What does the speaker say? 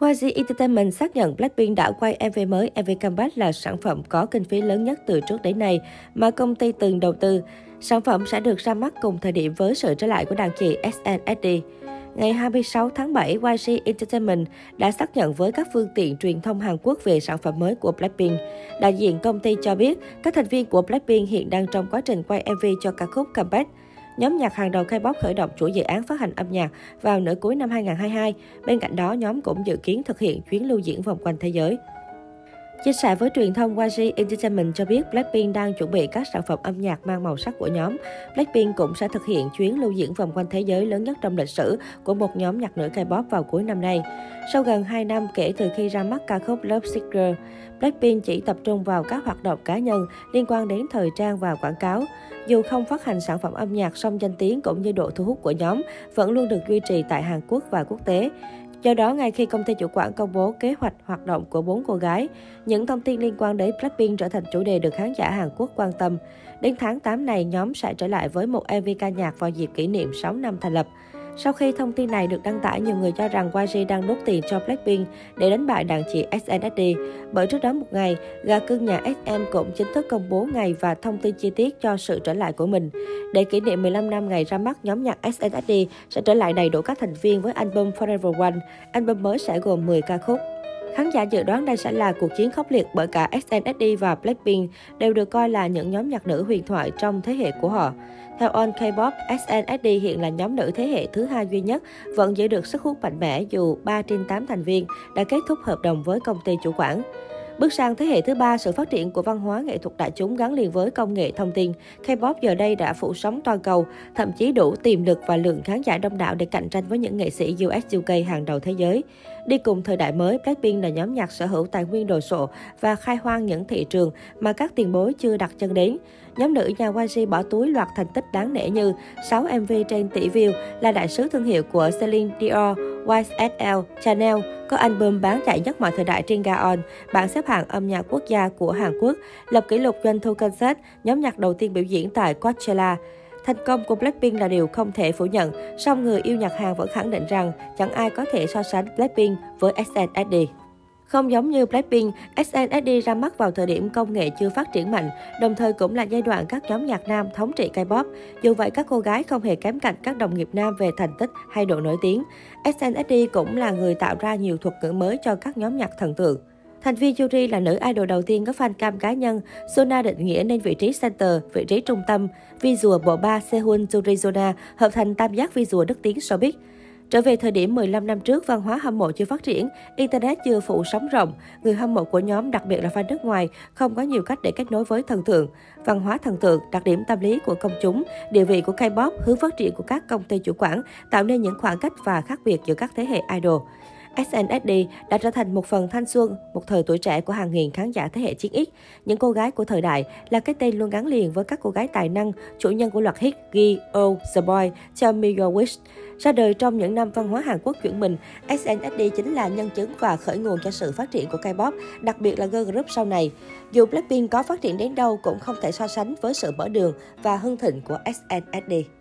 YG Entertainment xác nhận Blackpink đã quay MV mới MV Comeback là sản phẩm có kinh phí lớn nhất từ trước đến nay mà công ty từng đầu tư. Sản phẩm sẽ được ra mắt cùng thời điểm với sự trở lại của đàn chị SNSD. Ngày 26 tháng 7, YG Entertainment đã xác nhận với các phương tiện truyền thông Hàn Quốc về sản phẩm mới của Blackpink. Đại diện công ty cho biết, các thành viên của Blackpink hiện đang trong quá trình quay MV cho ca khúc Comeback. Nhóm nhạc hàng đầu K-pop khởi động chuỗi dự án phát hành âm nhạc vào nửa cuối năm 2022. Bên cạnh đó, nhóm cũng dự kiến thực hiện chuyến lưu diễn vòng quanh thế giới. Chia sẻ với truyền thông YG Entertainment cho biết Blackpink đang chuẩn bị các sản phẩm âm nhạc mang màu sắc của nhóm. Blackpink cũng sẽ thực hiện chuyến lưu diễn vòng quanh thế giới lớn nhất trong lịch sử của một nhóm nhạc nữ K-pop vào cuối năm nay. Sau gần 2 năm kể từ khi ra mắt ca khúc Love Seeker, Blackpink chỉ tập trung vào các hoạt động cá nhân liên quan đến thời trang và quảng cáo. Dù không phát hành sản phẩm âm nhạc, song danh tiếng cũng như độ thu hút của nhóm vẫn luôn được duy trì tại Hàn Quốc và quốc tế. Do đó, ngay khi công ty chủ quản công bố kế hoạch hoạt động của bốn cô gái, những thông tin liên quan đến Blackpink trở thành chủ đề được khán giả Hàn Quốc quan tâm. Đến tháng 8 này, nhóm sẽ trở lại với một MV ca nhạc vào dịp kỷ niệm 6 năm thành lập. Sau khi thông tin này được đăng tải, nhiều người cho rằng YG đang đốt tiền cho Blackpink để đánh bại đàn chị SNSD. Bởi trước đó một ngày, gà cưng nhà SM cũng chính thức công bố ngày và thông tin chi tiết cho sự trở lại của mình. Để kỷ niệm 15 năm ngày ra mắt, nhóm nhạc SNSD sẽ trở lại đầy đủ các thành viên với album Forever One. Album mới sẽ gồm 10 ca khúc. Khán giả dự đoán đây sẽ là cuộc chiến khốc liệt bởi cả SNSD và Blackpink đều được coi là những nhóm nhạc nữ huyền thoại trong thế hệ của họ. Theo On K-pop, SNSD hiện là nhóm nữ thế hệ thứ hai duy nhất vẫn giữ được sức hút mạnh mẽ dù 3 trên 8 thành viên đã kết thúc hợp đồng với công ty chủ quản. Bước sang thế hệ thứ ba, sự phát triển của văn hóa nghệ thuật đại chúng gắn liền với công nghệ thông tin. K-pop giờ đây đã phủ sóng toàn cầu, thậm chí đủ tiềm lực và lượng khán giả đông đảo để cạnh tranh với những nghệ sĩ US UK hàng đầu thế giới. Đi cùng thời đại mới, Blackpink là nhóm nhạc sở hữu tài nguyên đồ sộ và khai hoang những thị trường mà các tiền bối chưa đặt chân đến. Nhóm nữ nhà YG bỏ túi loạt thành tích đáng nể như 6 MV trên tỷ view, là đại sứ thương hiệu của Celine Dior, YSL, Chanel, có album bán chạy nhất mọi thời đại trên Gaon, bảng xếp hạng âm nhạc quốc gia của Hàn Quốc, lập kỷ lục doanh thu concert, nhóm nhạc đầu tiên biểu diễn tại Coachella. Thành công của Blackpink là điều không thể phủ nhận, song người yêu nhạc Hàn vẫn khẳng định rằng chẳng ai có thể so sánh Blackpink với SNSD. Không giống như Blackpink, SNSD ra mắt vào thời điểm công nghệ chưa phát triển mạnh, đồng thời cũng là giai đoạn các nhóm nhạc nam thống trị K-pop. Dù vậy, các cô gái không hề kém cạnh các đồng nghiệp nam về thành tích hay độ nổi tiếng. SNSD cũng là người tạo ra nhiều thuật ngữ mới cho các nhóm nhạc thần tượng. Thành viên Yuri là nữ idol đầu tiên có fan cam cá nhân. Sona định nghĩa nên vị trí center, vị trí trung tâm. Visual bộ ba Sehun Yuri Sona hợp thành tam giác visual đức tiếng showbiz. Trở về thời điểm 15 năm trước, văn hóa hâm mộ chưa phát triển, Internet chưa phủ sóng rộng. Người hâm mộ của nhóm, đặc biệt là fan nước ngoài, không có nhiều cách để kết nối với thần tượng. Văn hóa thần tượng, đặc điểm tâm lý của công chúng, địa vị của K-pop, hướng phát triển của các công ty chủ quản, tạo nên những khoảng cách và khác biệt giữa các thế hệ idol. SNSD đã trở thành một phần thanh xuân, một thời tuổi trẻ của hàng nghìn khán giả thế hệ 9X. Những cô gái của thời đại là cái tên luôn gắn liền với các cô gái tài năng, chủ nhân của loạt hit Gi, Oh, The Boy, Tell Me Your Wish. Ra đời trong những năm văn hóa Hàn Quốc chuyển mình, SNSD chính là nhân chứng và khởi nguồn cho sự phát triển của K-pop, đặc biệt là girl group sau này. Dù Blackpink có phát triển đến đâu cũng không thể so sánh với sự mở đường và hưng thịnh của SNSD.